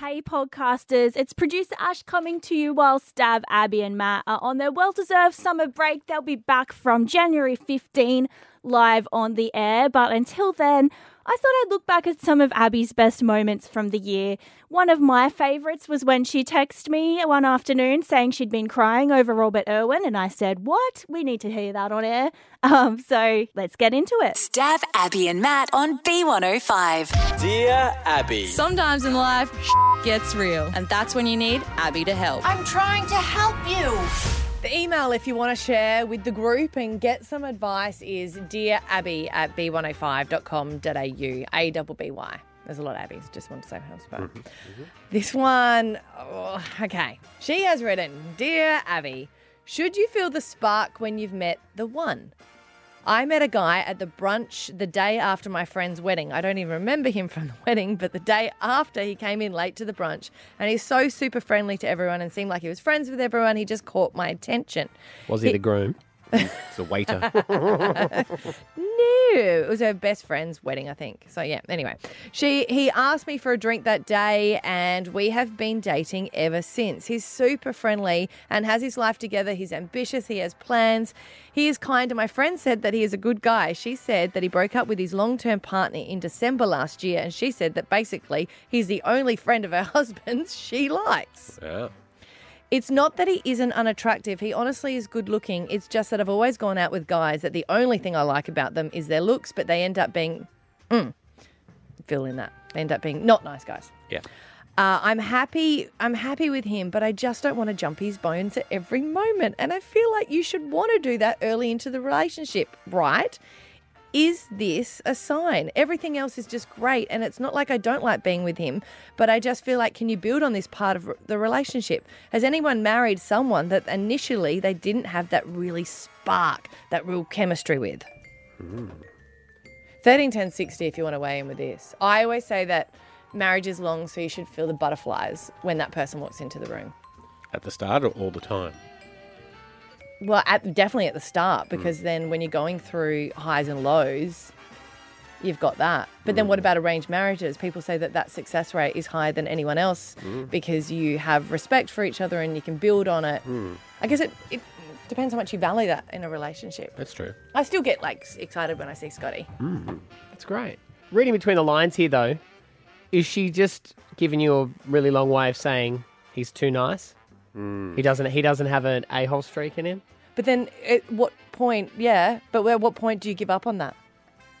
Hey, podcasters, it's producer Ash coming to you while Stav, Abby, and Matt are on their well deserved summer break. They'll be back from January 15 live on the air, but until then, I thought I'd look back at some of Abby's best moments from the year. One of my favourites was when she texted me one afternoon saying she'd been crying over Robert Irwin, and I said, What? We need to hear that on air. Um, so let's get into it. Stav Abby and Matt on B105. Dear Abby. Sometimes in life, gets real, and that's when you need Abby to help. I'm trying to help you. The email, if you want to share with the group and get some advice, is dear Abby at b105.com.au. A double B Y. There's a lot of Abby's, just want to say hello. But mhm, mhm. this one, oh, okay. She has written Dear Abby, should you feel the spark when you've met the one? I met a guy at the brunch the day after my friend's wedding. I don't even remember him from the wedding, but the day after he came in late to the brunch and he's so super friendly to everyone and seemed like he was friends with everyone. He just caught my attention. Was he the groom? The waiter. No, it was her best friend's wedding, I think. So yeah. Anyway, she he asked me for a drink that day, and we have been dating ever since. He's super friendly and has his life together. He's ambitious. He has plans. He is kind. And my friend said that he is a good guy. She said that he broke up with his long-term partner in December last year, and she said that basically he's the only friend of her husband's she likes. yeah. It's not that he isn't unattractive. He honestly is good looking. It's just that I've always gone out with guys that the only thing I like about them is their looks, but they end up being, mm, fill in that. They end up being not nice guys. Yeah. Uh, I'm happy. I'm happy with him, but I just don't want to jump his bones at every moment. And I feel like you should want to do that early into the relationship, right? Is this a sign? Everything else is just great, and it's not like I don't like being with him, but I just feel like can you build on this part of the relationship? Has anyone married someone that initially they didn't have that really spark, that real chemistry with? Hmm. Thirteen ten sixty. if you want to weigh in with this. I always say that marriage is long, so you should feel the butterflies when that person walks into the room. At the start or all the time? Well, at, definitely at the start, mm. because then when you're going through highs and lows, you've got that. But then mm. what about arranged marriages? People say that that success rate is higher than anyone else mm. because you have respect for each other and you can build on it. I guess it, it depends how much you value that in a relationship. That's true. I still get like excited when I see Scotty. Mm-hmm. That's great. Reading between the lines here, though, is she just giving you a really long way of saying he's too nice? Mm. He doesn't. He doesn't have an a-hole streak in him. But then at what point, yeah, but at what point do you give up on that?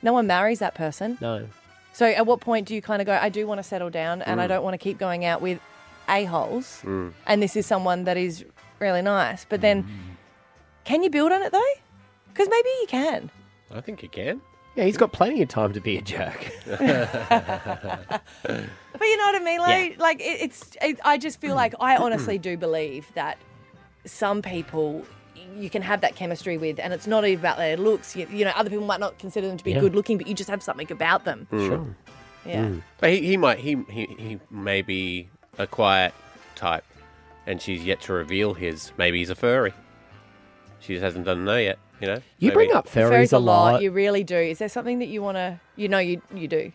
No one marries that person. No. So at what point do you kind of go, I do want to settle down and I mm. don't want to keep going out with a-holes mm. and this is someone that is really nice. But then can you build on it though? Because maybe you can. I think you can. Yeah, he's got plenty of time to be a jerk. But you know what I mean? Like, like it, it's, it, I just feel like I honestly do believe that some people you can have that chemistry with, and it's not even about their looks. You, you know, other people might not consider them to be Yeah. good looking, but you just have something about them. Mm. sure. Yeah. Mm. But he, he might. He, he he may be a quiet type, and she's yet to reveal his. Maybe he's a furry. She just hasn't done that yet. You know. You Maybe- bring up furries, Furries a lot. You really do. Is there something that you want to? You know, you you do.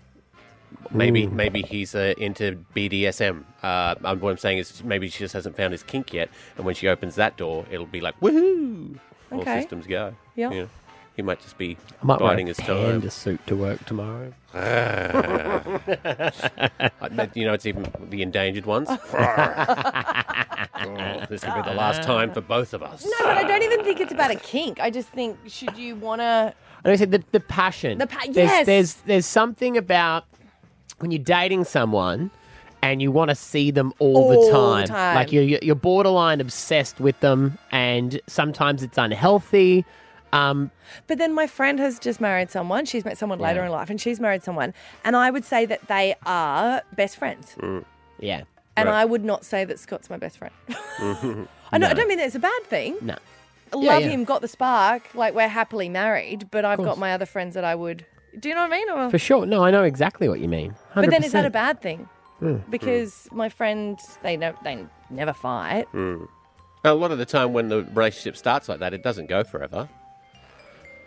Maybe maybe he's uh, into BDSM. Uh, what I'm saying is maybe she just hasn't found his kink yet, and when she opens that door, it'll be like woohoo! All Okay. systems go. Yeah. You know, he might just be I might wear biding a his panda time. suit to work tomorrow. I bet, you know, it's even the endangered ones. Oh, this could be the last time for both of us. No, but I don't even think it's about a kink. I just think should you want to? And I said the, the passion. The pa- there's, yes. There's there's something about when you're dating someone and you want to see them all, All the time. time. Like you're you're borderline obsessed with them, and sometimes it's unhealthy. Um, But then my friend has just married someone. She's met someone later in life, and she's married someone. And I would say that they are best friends. yeah. And. I would not say that Scott's my best friend. I know. I don't mean that it's a bad thing. No. Love yeah. him, got the spark. Like we're happily married, but I've got my other friends that I would. Do you know what I mean? Or- For sure. No, I know exactly what you mean. 100%. but then is that a bad thing? Hmm. Hmm. Because my friend, they know they never fight. Hmm. A lot of the time, when the relationship starts like that, it doesn't go forever.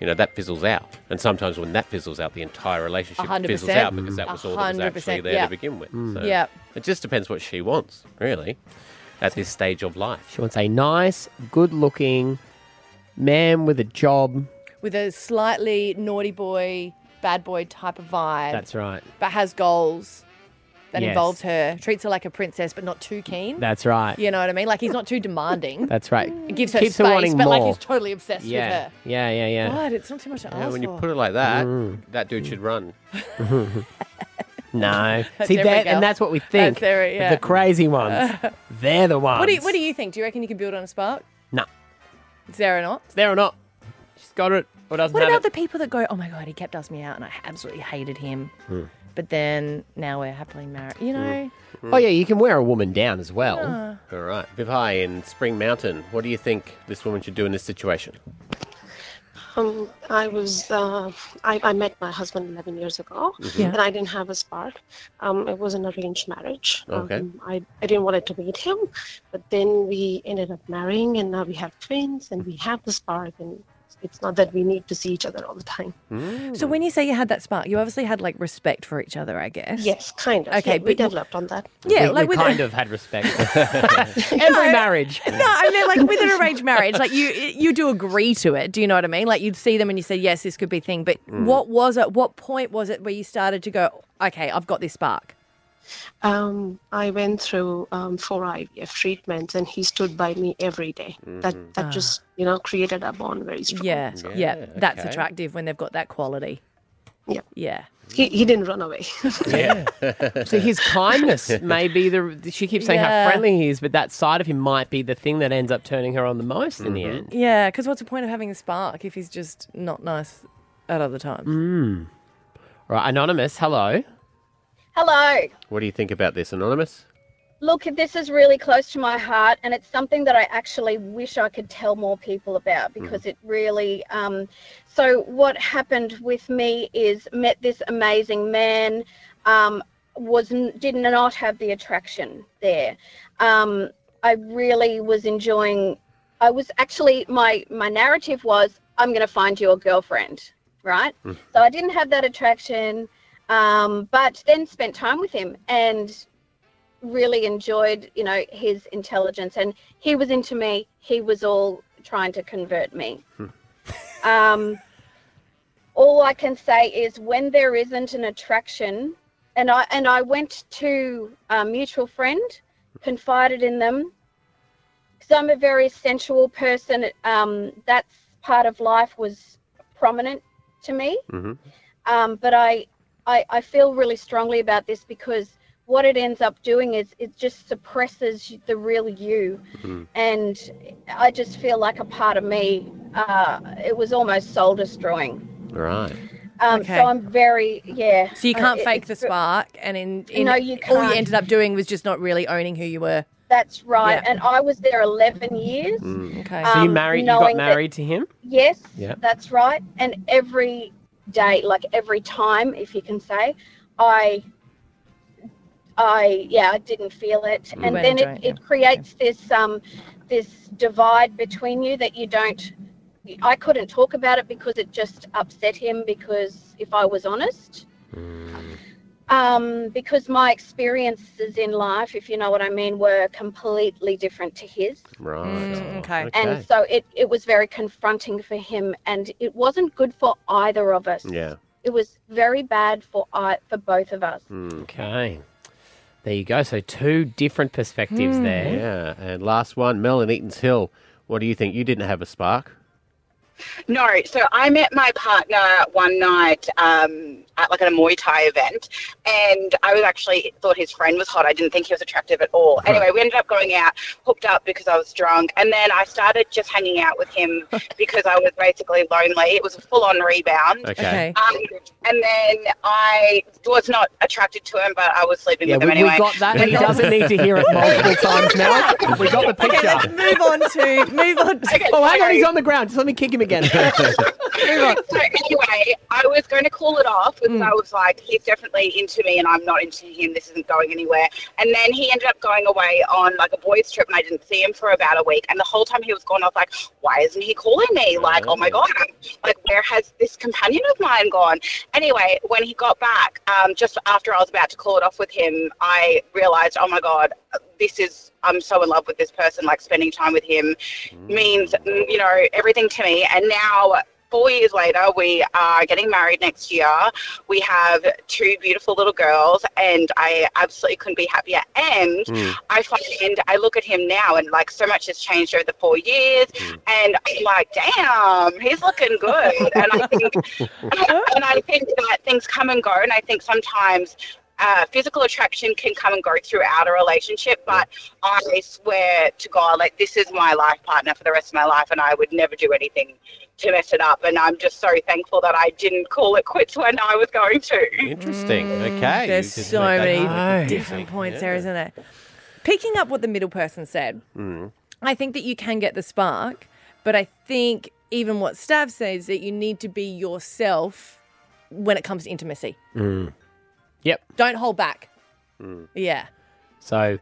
you know, that fizzles out. And sometimes when that fizzles out, the entire relationship A hundred fizzles out because that was all that was hundred actually there yeah. to begin with. So Yep. It just depends what she wants, really, at this stage of life. She wants a nice, good looking man with a job. With a slightly naughty boy, bad boy type of vibe. That's right. But has goals that Yes. involves her. Treats her like a princess, but not too keen. That's right. You know what I mean? Like he's not too demanding. That's right. It gives her Keeps her space, wanting but like more. he's totally obsessed with Yeah. her. Yeah, yeah, yeah. God, it's not too much to Yeah, ask when you for. put it like that, Mm. that dude should run. No. That's See every that, girl. and that's what we think. That's every- yeah. The crazy ones. They're the ones. What do you What do you think? Do you reckon you can build on a spark? No. Is there or not? It's there or not? She's got it or doesn't What have about it. the people that go, "Oh my god, he kept us me out, and I absolutely hated him," Hmm. but then now we're happily married. You know? Oh yeah, you can wear a woman down as well. All right. Vivai in Spring Mountain, what do you think this woman should do in this situation? Um, I was uh, I, I met my husband 11 years ago, Yeah. and I didn't have a spark. Um, it was an arranged marriage. Okay. Um, I, I didn't want to meet him, but then we ended up marrying, and now we have twins, and we have the spark, and it's not that we need to see each other all the time. Hmm. So when you say you had that spark, you obviously had like respect for each other, I guess. Yes, kind of. Okay, Yeah, we developed on that. Yeah, we, like we with kind of had respect. Every marriage. No, I mean like with an arranged marriage, like you you do agree to it. Do you know what I mean? Like you'd see them and you say, yes, this could be a thing. But hmm. what was it? What point was it where you started to go, okay, I've got this spark? Um, I went through um, four IVF treatments, and he stood by me every day. That that just you know created a bond very strong. Yeah, yeah, Yeah, that's attractive when they've got that quality. Yeah. Yeah. He he didn't run away. Yeah. so his kindness may be the. She keeps saying Yeah. how friendly he is, but that side of him might be the thing that ends up turning her on the most in the end. Yeah, because what's the point of having a spark if he's just not nice at other times? Right, anonymous. Hello. Hello. What do you think about this, Anonymous? Look, this is really close to my heart, and it's something that I actually wish I could tell more people about because it really. Um, so, what happened with me is met this amazing man, um, was did not have the attraction there. Um, I really was enjoying. I was actually my my narrative was I'm going to find you a girlfriend, right? So I didn't have that attraction, um, but then spent time with him and really enjoyed, you know, his intelligence, and he was into me. He was all trying to convert me. um, all I can say is when there isn't an attraction, and I and I went to a mutual friend, confided in them, because I'm a very sensual person. Um, that's part of life was prominent to me. Mm-hmm. Um, but I, I, I feel really strongly about this because what it ends up doing is it just suppresses the real you, and I just feel like a part of me. Uh, it was almost soul destroying. Right. Um, Okay. So I'm very yeah. So you uh, can't it- fake the it's- spark, and in, in No, you all you can't. ended up doing was just not really owning who you were. That's right, Yeah. and I was there 11 years. Okay. So you Um, married? You got knowing that- married to him? Yes, Yeah. that's right. And every day, like every time, if you can say, I, I, yeah, I didn't feel it, and then it, it, it creates this um, this divide between you that you don't. I couldn't talk about it because it just upset him. Because if I was honest, um, because my experiences in life, if you know what I mean, were completely different to his. Right. Mm, okay. And so it, it was very confronting for him, and it wasn't good for either of us. Yeah. It was very bad for I, for both of us. Okay. There you go. So two different perspectives there. Yeah. And last one, Mel in Eatons Hill. What do you think? You didn't have a spark. No, so I met my partner one night um, at like at a Muay Thai event, and I was actually thought his friend was hot. I didn't think he was attractive at all. Anyway, we ended up going out, hooked up because I was drunk, and then I started just hanging out with him because I was basically lonely. It was a full-on rebound. Okay. Okay. Um, and then I was not attracted to him, but I was sleeping Yeah, with we, him anyway. we got that. He doesn't need to hear it multiple times now. We got the Okay, picture. let's move on to move on to. Oh, hang on, he's on the ground. Just let me kick him again. So anyway, I was going to call it off because I was like, he's definitely into me and I'm not into him. This isn't going anywhere. And then he ended up going away on like a boys' trip and I didn't see him for about a week. And the whole time he was gone, I was like, why isn't he calling me? Like, oh my God, like, where has this companion of mine gone? Anyway, when he got back, um, just after I was about to call it off with him, I realized, oh my God, this is, I'm so in love with this person. Like, spending time with him means, mm, you know, everything to me. And now, four years later, we are getting married next year. We have two beautiful little girls, and I absolutely couldn't be happier. And Mm. I find I look at him now, and like so much has changed over the four years, and I'm like, damn, he's looking good. and I think, and I think that things come and go, and I think sometimes. Uh, physical attraction can come and go throughout a relationship, but I swear to God, like this is my life partner for the rest of my life, and I would never do anything to mess it up. And I'm just so thankful that I didn't call it quits when I was going to. Interesting. Mm, okay. There's so many hard. different points Yeah. there, isn't there? Picking up what the middle person said, Mm. I think that you can get the spark, but I think even what Stav says that you need to be yourself when it comes to intimacy. Mm. Yep. Don't hold back. Mm. Yeah. So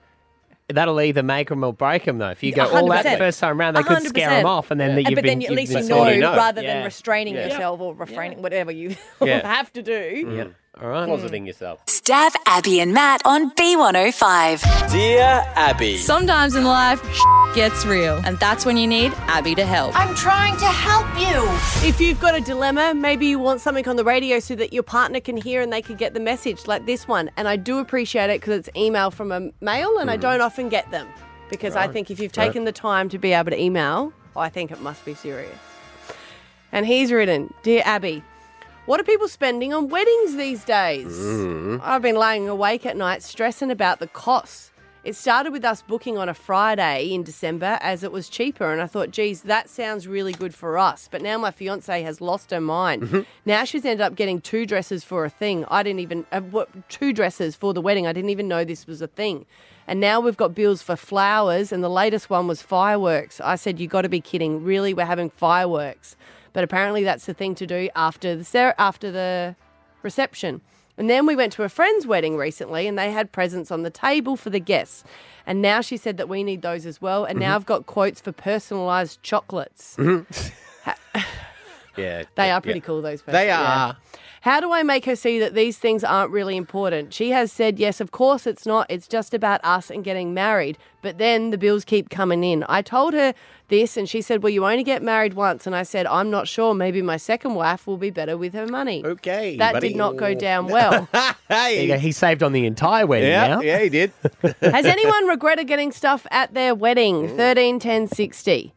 that'll either make them or break them, though. If you go all out the first time round, they could scare them 100%. off, and then And- you've but been. then at least you sorted. know, rather than Yeah. restraining Yeah. yourself or refraining, whatever you Yeah. have to do. Mm. All right. Closeting yourself. Stav Abby and Matt on B105. Dear Abby. Sometimes in life, gets real. And that's when you need Abby to help. I'm trying to help you. If you've got a dilemma, maybe you want something on the radio so that your partner can hear and they can get the message, like this one. And I do appreciate it because it's email from a male and I don't often get them. Because I think if you've Right. taken the time to be able to email, I think it must be serious. And he's written Dear Abby, what are people spending on weddings these days? Mm. I've been laying awake at night stressing about the costs. It started with us booking on a Friday in December as it was cheaper, and I thought, geez, that sounds really good for us. But now my fiance has lost her mind. Now she's ended up getting two dresses for a thing. I didn't even uh, two dresses for the wedding. I didn't even know this was a thing. And now we've got bills for flowers, and the latest one was fireworks. I said, you got to be kidding! Really, we're having fireworks. But apparently, that's the thing to do after the cer- after the reception. And then we went to a friend's wedding recently and they had presents on the table for the guests. And now she said that we need those as well. And now Mhm. I've got quotes for personalised chocolates. Yeah. They are pretty yeah. cool, those They yeah. Are. How do I make her see that these things aren't really important? She has said, yes, of course it's not. It's just about us and getting married. But then the bills keep coming in. I told her this and she said, well, you only get married once. And I said, I'm not sure. Maybe my second wife will be better with her money. Okay. That buddy. did not go down well. There you. He saved on the entire wedding Yeah, now. yeah, he did. Has anyone regretted getting stuff at their wedding? 13, 10, 60.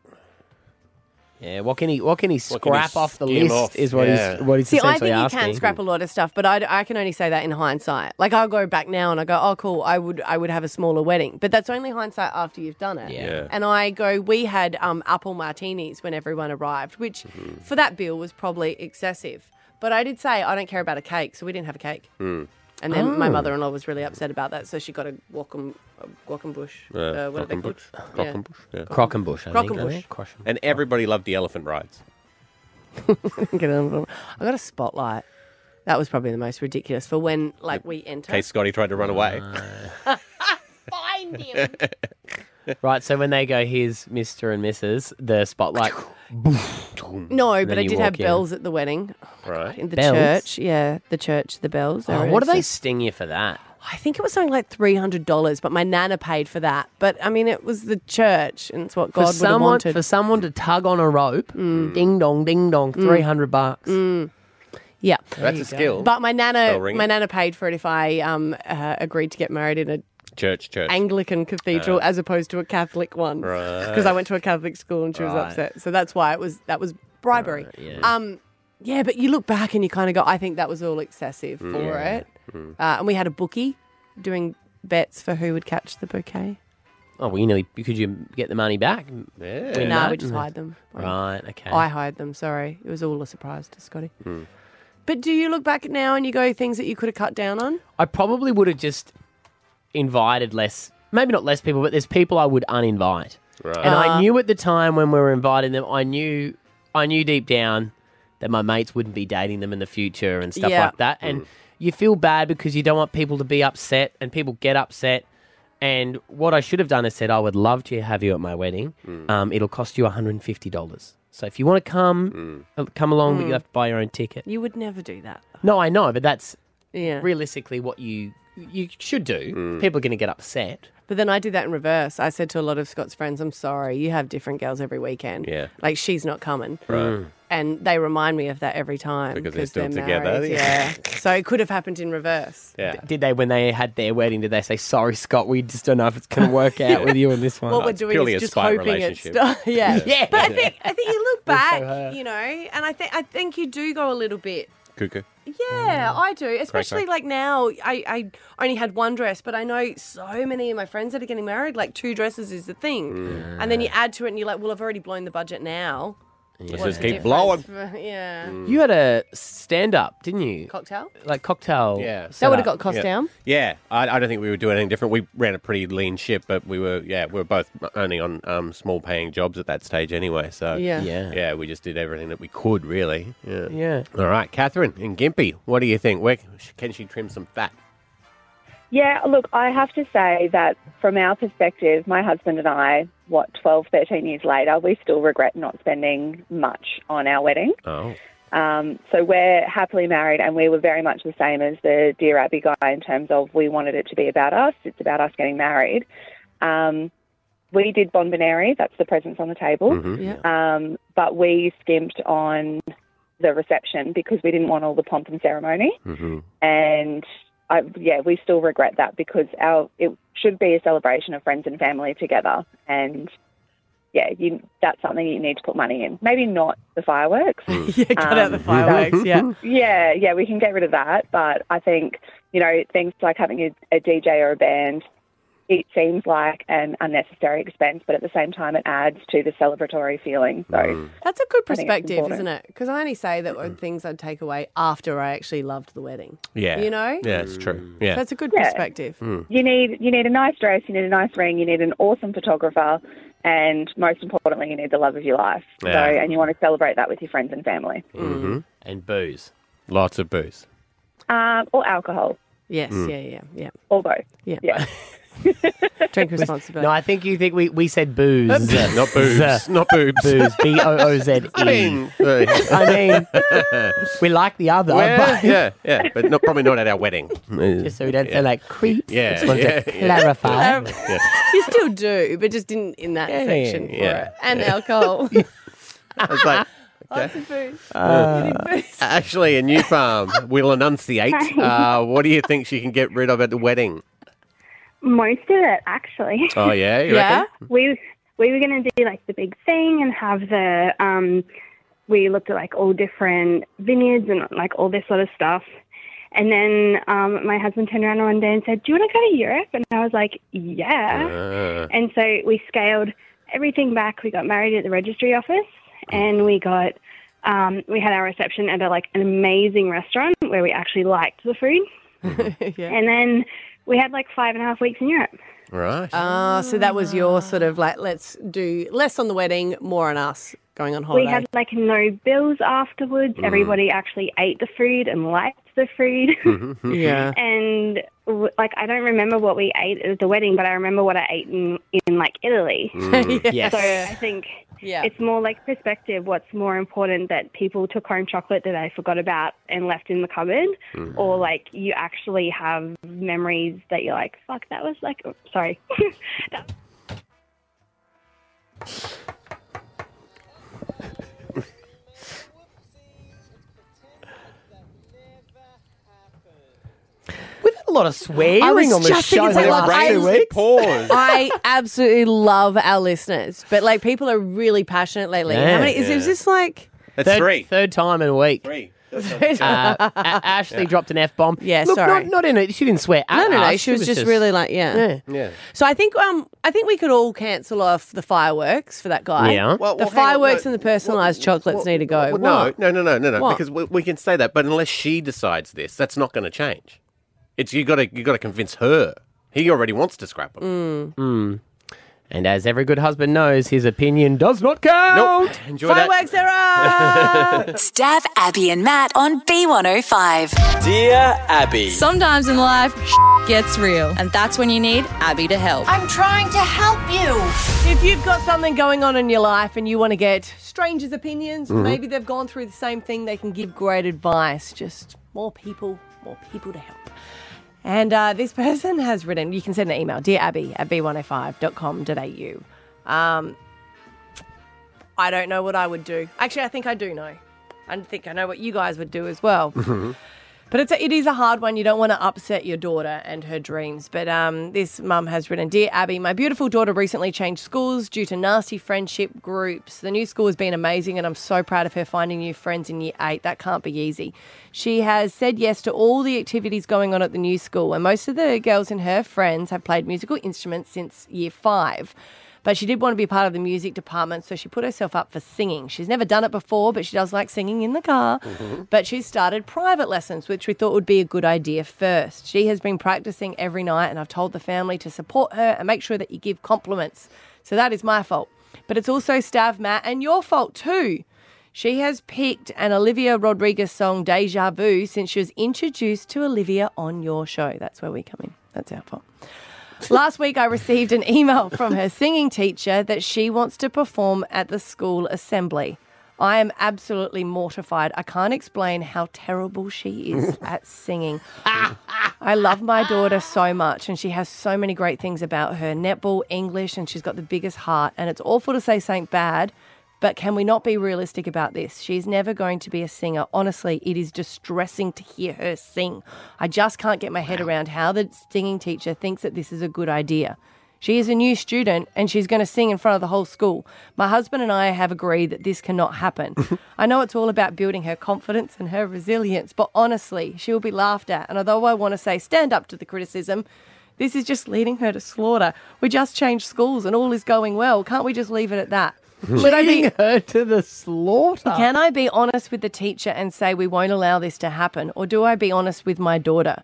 Yeah, what can he what can he What can he scrap off the list off? is what Yeah. he's what he's See, I think you can scrap a lot of stuff, but I, I can only say that in hindsight. Like I'll go back now and I go, oh, cool, I would I would have a smaller wedding, but that's only hindsight after you've done it. Yeah. And I go, we had um, apple martinis when everyone arrived, which Mm-hmm. for that bill was probably excessive. But I did say I don't care about a cake, so we didn't have a cake. Mm. And then my Oh. mother-in-law was really upset about that, so she got a Waucam, a Waucam Uh, Uh, what are they Croquembouche. called? Yeah. Croquembouche. Yeah. Croquembouche, I think. Croquembouche. Crosh- And everybody loved the elephant rides. Get on- I got a spotlight. That was probably the most ridiculous for when like we In enter. case Scotty tried to run away. Find him. Right, so when they go, here's Mr. and Mrs., the spotlight. No, but I you did have walk in. bells at the wedding. Right. In the Bells? church. Yeah, the church, the bells. Oh, what do they sting you for that? I think it was something like $300, but my nana paid for that. But I mean, it was the church, and it's what For God would have someone, wanted. for someone to tug on a rope, Mm. ding dong, ding dong, Mm. 300 bucks. Mm. Yeah. That's a skill. But my Bell nana, ringing. my nana paid for it if I um, uh, agreed to get married in a Church, church. Anglican cathedral Uh. as opposed to a Catholic one. Right. Because I went to a Catholic school and she was Right. upset. So that's why it was that was bribery. yeah. Um yeah, but you look back and you kind of go, I think that was all excessive Mm. for Yeah. it. Mm. Uh, and we had a bookie doing bets for who would catch the bouquet. Oh, well, you nearly, could you get the money back? Yeah. No, we just hide them. Right, okay. I hide them, sorry. It was all a surprise to Scotty. But do you look back now and you go things that you could have cut down on? I probably would have just invited less, maybe not less people, but there's people I would uninvite. Right. And I Ah. knew at the time when we were inviting them, I knew, I knew deep down that my mates wouldn't be dating them in the future and stuff Yeah. like that. And you feel bad because you don't want people to be upset, and people get upset. And what I should have done is said, I would love to have you at my wedding. Um, it'll cost you $150. So if you want to come, uh, come along, but Mm. you have to buy your own ticket. You would never do that. No, I know, but that's Yeah. realistically what you you should do. Mm. People are going to get upset. But then I did that in reverse. I said to a lot of Scott's friends, I'm sorry, you have different girls every weekend. Yeah. Like, she's not coming. Right. Mm. And they remind me of that every time. Because they're still they're together, married. yeah. Yeah. so it could have happened in reverse. Yeah. Did they, when they had their wedding, did they say, sorry, Scott, we just don't know if it's going to work out with you in this one? What we're doing is just hoping it's relationship. yeah. Yeah. But I think I think you look back, her. you know, and I think I think you do go a little bit Cuckoo. Yeah, I do. Especially crack. like now, I, I only had one dress, but I know so many of my friends that are getting married. Like two dresses is the thing, Mm. and then you add to it, and you're like, well, I've already blown the budget now. Let's What's just the keep blowing. difference? yeah, You had a stand up, didn't you? cocktail. Like cocktail. Yeah. That would have got setup. cost Yeah. down. Yeah, I, I don't think we would do anything different. We ran a pretty lean ship, but we were yeah we were both only on um, small paying jobs at that stage anyway. So Yeah. Yeah. yeah, we just did everything that we could really. Yeah. Yeah. All right, Catherine in Gympie, what do you think? Where can she trim some fat? Yeah, look, I have to say that from our perspective, my husband and I, what, 12, 13 years later, we still regret not spending much on our wedding. Oh, Um, so we're happily married, and we were very much the same as the Dear Abby guy in terms of we wanted it to be about us. It's about us getting married. Um, we did bomboniere, that's the presents on the table, Mhm. Yeah. um, but we skimped on the reception because we didn't want all the pomp and ceremony. hmm And I, yeah, we still regret that because our it should be a celebration of friends and family together, and yeah, you that's something you need to put money in. Maybe not the fireworks. yeah, cut out the Um, fireworks. Yeah. Yeah, yeah, we can get rid of that, but I think you know things like having a, a DJ or a band. It seems like an unnecessary expense, but at the same time, it adds to the celebratory feeling. So, That's a good I think it's perspective, isn't it? Because I only say that were things I'd take away after I actually loved the wedding. Yeah, You know? Yeah, it's true. Yeah, That's a good Yeah. perspective. you need you need a nice dress, you need a nice ring, you need an awesome photographer, and most importantly, you need the love of your life. So, Yeah. and you want to celebrate that with your friends and family, Mm-hmm. And booze. lots of booze. um, or alcohol, Yes, Mm. yeah, yeah, yeah. or both. Yeah. Yeah. Drink responsibly. No, I think you think we, we said booze. Not boobs, not boobs. Booze. B O O Z E. I mean, I mean, we like the other, well, but yeah, yeah, but not, probably not at our wedding. just so we don't feel like creeps. Yeah, Just wanted yeah, to yeah. clarify. Yeah. you still do, but just didn't in that Yeah, section for yeah, it. And alcohol. I was like, Lots. Uh, actually, a new farm will enunciate. Uh, what do you think she can get rid of at the wedding? Most of it, actually. Oh yeah, you Yeah? reckon? we we were going to do like the big thing and have the um we looked at like all different vineyards and like all this sort of stuff and then um my husband turned around one day and said do you want to go to europe and i was like yeah Uh, and so we scaled everything back we got married at the registry office and we got um we had our reception at a, like an amazing restaurant where we actually liked the food yeah. and then we had like five and a half weeks in europe right. Ah, so that was your sort of like, let's do less on the wedding, more on us going on holiday. We had like no bills afterwards. Mm. Everybody actually ate the food and liked the food. Mm-hmm. yeah. and like I don't remember what we ate at the wedding, but I remember what I ate in in like Italy. Mm. yes. So I think Yeah. it's more like perspective. What's more important that people took home chocolate that they forgot about and left in the cupboard, Mm. or like you actually have memories that you're like, fuck, that was like, oh, sorry. that, a lot of swearing I was on the just show thinking, the like, last I- two weeks. Pause. I absolutely love our listeners, but like people are really passionate lately. How many? Is, is this like? That's Third, three. third time in a week. Three. Uh, A- Ashley dropped an f bomb. Yeah, Look, sorry. Not, not in it. She didn't swear. At No, no, no. us. She was just really like, yeah. Yeah. Yeah. So I think um I think we could all cancel off the fireworks for that guy. Yeah. Well, the well, hang on, fireworks no, and the personalised chocolates need to go. Well, no, no, no, no, no, no. What? Because we, we can say that, but unless she decides this, that's not going to change. It's you got to you got to convince her. He already wants to scrap them. Mm. And as every good husband knows, his opinion does not count. Enjoy that. Fireworks are up! Stav Abby and Matt on B105. Dear Abby. Sometimes in life, gets real. And that's when you need Abby to help. I'm trying to help you. If you've got something going on in your life and you want to get strangers' opinions, Mm-hmm. Mhm. maybe they've gone through the same thing, they can give great advice. Just more people, more people to help. And uh, this person has written, you can send an email, dear Abby at b105.com.au. Um, I don't know what I would do. Actually, I think I do know. I think I know what you guys would do as well. But it's a, it is a hard one. You don't want to upset your daughter and her dreams. But um, this mum has written, "Dear Abby, my beautiful daughter recently changed schools due to nasty friendship groups. The new school has been amazing, and I'm so proud of her finding new friends in year eight. That can't be easy. She has said yes to all the activities going on at the new school, and most of the girls and her friends have played musical instruments since year five. But she did want to be part of the music department, so she put herself up for singing. She's never done it before, but she does like singing in the car. Mm-hmm. But she started private lessons, which we thought would be a good idea first. She has been practicing every night, and I've told the family to support her and make sure that you give compliments. So that is my fault. But it's also Stav, Matt, and your fault too. She has picked an Olivia Rodrigo song, Deja Vu, since she was introduced to Olivia on your show. That's where we come in. That's our fault. Last week, I received an email from her singing teacher that she wants to perform at the school assembly. I am absolutely mortified. I can't explain how terrible she is at singing. I love my daughter so much, and she has so many great things about her netball, English, and she's got the biggest heart. And it's awful to say something bad, but can we not be realistic about this? She's never going to be a singer. Honestly, it is distressing to hear her sing. I just can't get my head around how the singing teacher thinks that this is a good idea. She is a new student and she's going to sing in front of the whole school. My husband and I have agreed that this cannot happen. I know it's all about building her confidence and her resilience, but honestly, she will be laughed at. And although I want to say stand up to the criticism, this is just leading her to slaughter. We just changed schools and all is going well. Can't we just leave it at that? Should I be her to the slaughter. Can I be honest with the teacher and say we won't allow this to happen? Or do I be honest with my daughter?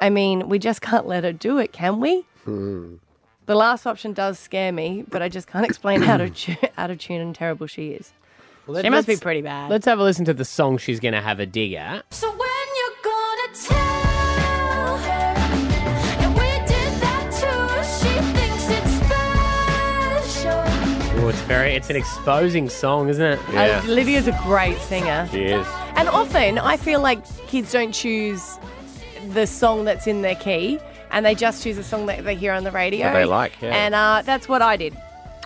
I mean, we just can't let her do it, can we? Hmm. The last option does scare me, but I just can't explain how to tu- out of tune and terrible she is. Well, she must be let's- pretty bad. Let's have a listen to the song she's going to have a dig at. So when very, it's an exposing song, isn't it? Uh, Olivia's a great singer. She is. And often I feel like kids don't choose the song that's in their key and they just choose a song that they hear on the radio. That they like, yeah. And uh, that's what I did.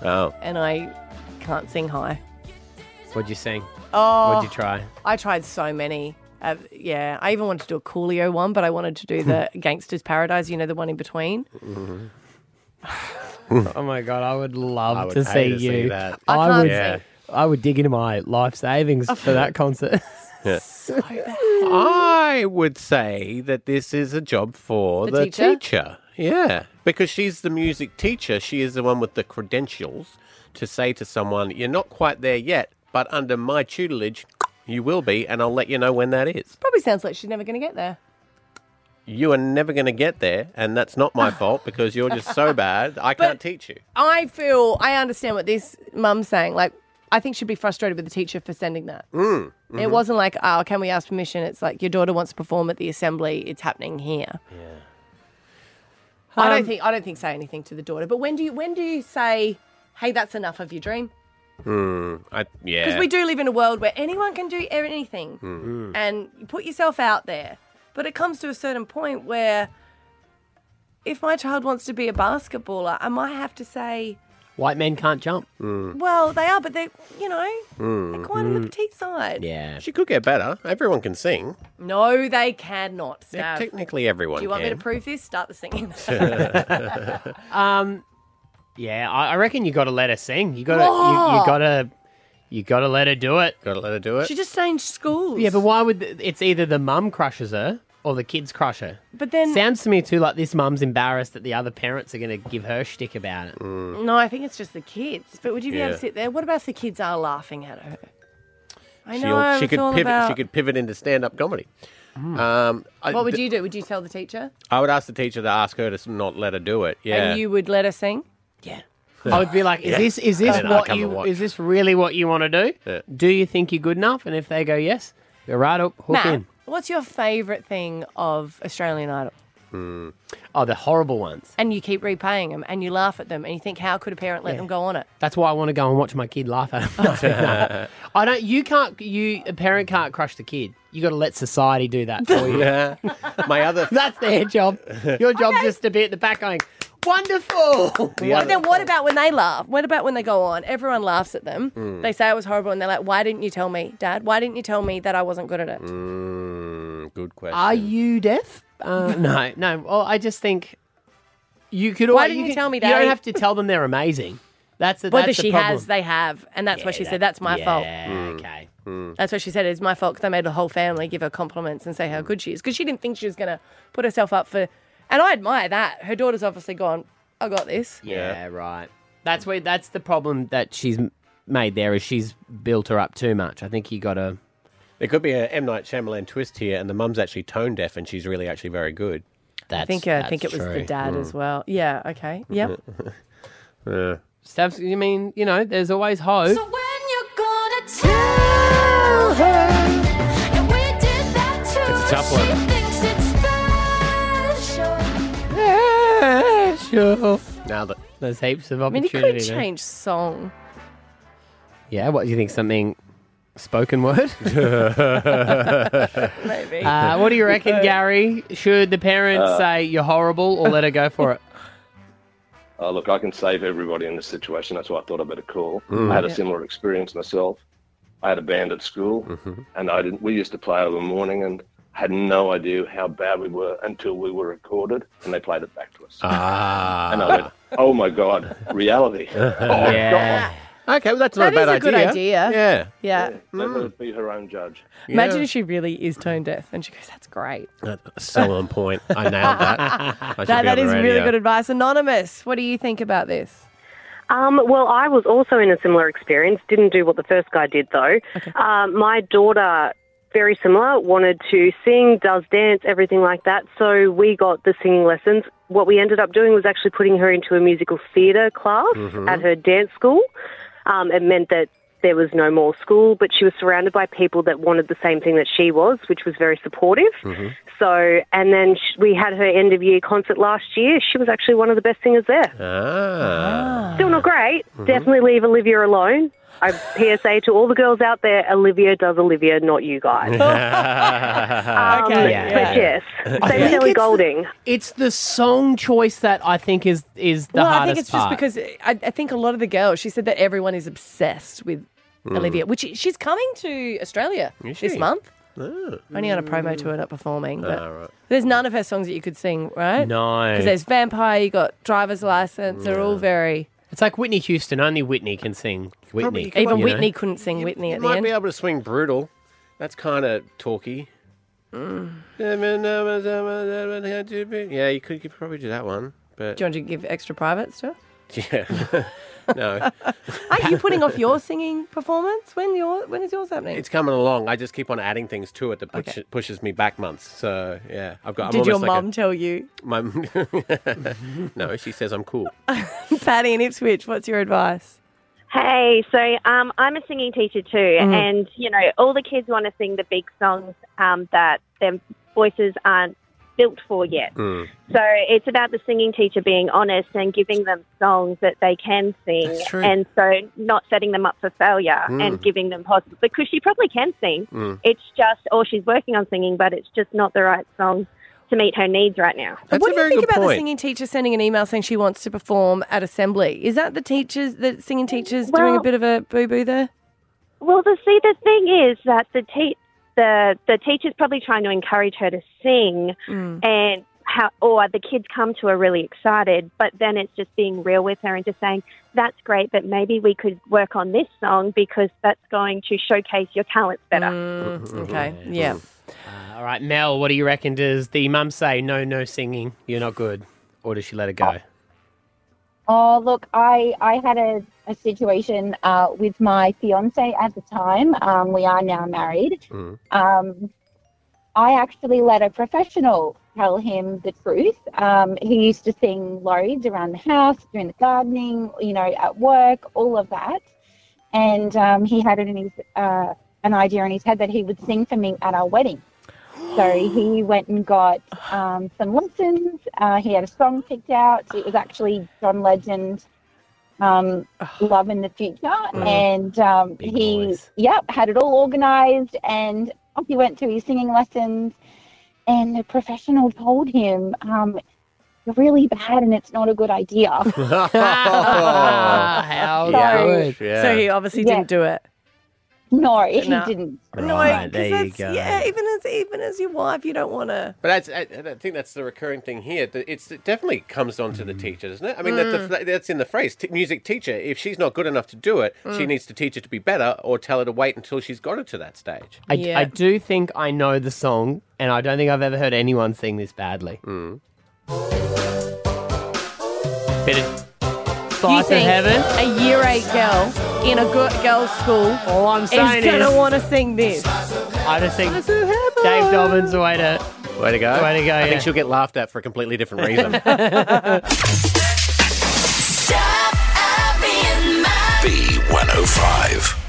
Oh. And I can't sing high. What'd you sing? Oh, What'd you try? I tried so many. Uh, yeah, I even wanted to do a Coolio one, but I wanted to do the Gangster's Paradise, you know, the one in between. oh my god, I would love I would to see to see you. that. I I, would. Yeah. I would dig into my life savings oh. for that concert. Yeah. I would say that this is a job for The the, teacher? teacher? Yeah, because she's the music teacher. She is the one with the credentials to say to someone, "You're not quite there yet, but under my tutelage, you will be, and I'll let you know when that is." Probably sounds like she's never going to get there. You are never going to get there, and that's not my fault because you're just so bad. I can't teach you. I feel I understand what this mum's saying. Like, I think she'd be frustrated with the teacher for sending that. Mm. It mhm. wasn't like, oh, can we ask permission? It's like your daughter wants to perform at the assembly. It's happening here. I Um, don't think I don't think say anything to the daughter. But when do you when do you say, hey, that's enough of your dream? Hmm. I, yeah. Because we do live in a world where anyone can do anything, Mm. and you put yourself out there. But it comes to a certain point where, if my child wants to be a basketballer, I might have to say, White men can't jump. well, they are, but they, you know, Mm. quite on the petite side. Yeah. She could get better. Everyone can sing. No, they cannot. Yeah, Stav. technically, everyone Do you want can. me to prove this? Start the singing. Um, yeah, I, I reckon you got to let her sing. You got to, you, Whoa. you got to, you got to let her do it. Got to let her do it. she just changed schools. Yeah, but why would it's either the mum crushes her or the kids crush her? But then, Sounds to me too like this mum's embarrassed that the other parents are going to give her shtick about it. no, I think it's just the kids. But would you be able Yeah. to sit there? What about if the kids are laughing at her? I She'll- know. she it's could all pivot. about- She could pivot into stand-up comedy. Um, I, What would th- you do? Would you tell the teacher? I would ask the teacher to ask her to s- not let her do it. Yeah. And you would let her sing? Yeah. I would be like, is Yeah. this is this then I'll what come you watch. is this really what you want to do? Yeah. Do you think you're good enough? And if they go yes, you're right up, hook Matt, in. what's your favourite thing of Australian Idol? Hmm. Oh, the horrible ones. And you keep repaying them, and you laugh at them, and you think, how could a parent let them go on it? That's why I want to go and watch my kid laugh at them. I don't. You can't. You a parent can't crush the kid. You got to let society do that for you. Yeah. My other That's their job. Your job's just to be at the back going, wonderful. The What, other- then what about when they laugh? What about when they go on? Everyone laughs at them. Mm. They say it was horrible, and they're like, "Why didn't you tell me, Dad? Why didn't you tell me that I wasn't good at it?" Mm, good question. Are you deaf? Uh, no, no. Well, I just think you could. Why always- didn't you can- tell me, You don't have to tell them they're amazing. That's the. Whether that's the she problem. has, they have, and that's why she Yeah, said that's my yeah, fault. Okay. That's what she said. It's my fault because I made the whole family give her compliments and say how good she is because she didn't think she was going to put herself up for. And I admire that. Her daughter's obviously gone. I got this. Yeah, right. That's where. That's the problem that she's m- made there. Is she's built her up too much. I think you got to. There could be a M Night Shyamalan twist here, and the mum's actually tone deaf, and she's really actually very good. I think uh, I think it was the dad Mm. as well. Yeah. Okay. Yep. Yeah. Stuff. You mean you know? There's always hope. So when you're gonna tell her, and we did that too. It's a tough one. Sure. Now that there's heaps of I mean, you opportunity. could there. change song. Yeah. What do you think? Something spoken word? Maybe. Uh, what do you reckon, Gary? Should the parents Uh, say you're horrible or let her go for it? Oh, look, I can save everybody in this situation. That's why I thought I better call. Mm. I had a Yeah. similar experience myself. I had a band at school, and I didn't. We used to play over the morning, and had no idea how bad we were until we were recorded, and they played it back to us. Ah. And I went, "Oh my god, reality!" oh Yeah. Okay, well that's not That a bad is a good idea. idea. Yeah. Yeah. God. Let her be her own judge. Imagine if she really is tone deaf and she goes, "That's great." That's so on point. I nailed that. I should That, be that on is really radio. good advice. Anonymous, what do you think about this? Um, well, I was also in a similar experience. Didn't do what the first guy did, though. Um, my daughter, very similar, wanted to sing, does dance, everything like that. So we got the singing lessons. What we ended up doing was actually putting her into a musical theatre class Mhm. at her dance school. Um, it meant that there was no more school, but she was surrounded by people that wanted the same thing that she was, which was very supportive. So, and then sh- we had her end of year concert last year. She was actually one of the best singers there. Ah. Still not great. Mhm. Definitely leave Olivia alone. I PSA to all the girls out there: Olivia does Olivia, not you guys. Um, But yes, I same think Ellie it's- Golding. It's the song choice that I think is is the well, I think it's part. just because I, I think a lot of the girls. She said that everyone is obsessed with Mm. Olivia, which she's coming to Australia this month. Oh. Only on a promo tour, not performing. But Ah, right. there's none of her songs that you could sing, right? No. because there's Vampire. You got Driver's License. They're all very. It's like Whitney Houston. Only Whitney can sing Whitney. Even you know? Whitney couldn't sing Whitney You at the might end. be able to swing brutal. That's kind of talky. Mm. Yeah, you could, you could probably do that one. But Do you want to give extra privates to her? yeah, no, Are you putting off your singing performance? When your when is yours happening? it's coming along. I just keep on adding things to it that push, Okay. pushes me back months. So yeah, I've got. I'm Did your almost like a- mum tell you? My no, she says I'm cool. Patty in Ipswich, what's your advice? Hey, so um, I'm a singing teacher too, Mhm. and you know all the kids want to sing the big songs um, that their voices aren't built for yet. Mm. So it's about the singing teacher being honest and giving them songs that they can sing, That's true. and so not setting them up for failure Mm. and giving them possible because she probably can sing. Mm. It's just, or she's working on singing, but it's just not the right song to meet her needs right now. what do you think about the singing teacher sending an email saying she wants to perform at assembly? Is that the teachers, the singing teachers, doing a bit of a boo boo there? Well, the see, the thing is that the te- the the teacher's probably trying to encourage her to sing, Mm. and how or the kids come to her really excited, but then it's just being real with her and just saying that's great, but maybe we could work on this song because that's going to showcase your talents better. Mm, okay, yeah. Uh, all right, Mel. What do you reckon? Does the mum say no, no singing? You're not good, or does she let it go? Oh, look, I, I had a, a situation uh, with my fiance at the time. Um, we are now married. Mm. Um, I actually let a professional tell him the truth. Um, he used to sing loads around the house, doing the gardening, you know, at work, all of that. And um, he had it in his uh, an idea in his head that he would sing for me at our wedding. So he went and got um, some lessons. Uh, he had a song picked out. It was actually John Legend, um, "Love in the Future," and um, he, yep, had it all organised. And off he went to his singing lessons. And the professional told him, um, "You're really bad, and it's not a good idea." How So- good. So he obviously Yeah. didn't do it. No, he No. didn't. No, Right, 'cause there you go. Yeah, even as even as your wife, you don't want to. But that's, I, I think that's the recurring thing here. It's, it definitely comes on to the teacher, doesn't it? I mean, that Mm. the, that's in the phrase t- music teacher. If she's not good enough to do it, she Mm. needs to teach her to be better or tell her to wait until she's got her to that stage. I, I do think I know the song, and I don't think I've ever heard anyone sing this badly. Mm. Bit of You Slice of think heaven. a year eight girl in a good girls' school All I'm saying is gonna want to sing this? I just think Dave Dobbyn's the way to Way to go. Way to go, I yeah. think she'll get laughed at for a completely different reason. Stav Abby and Matt. B105.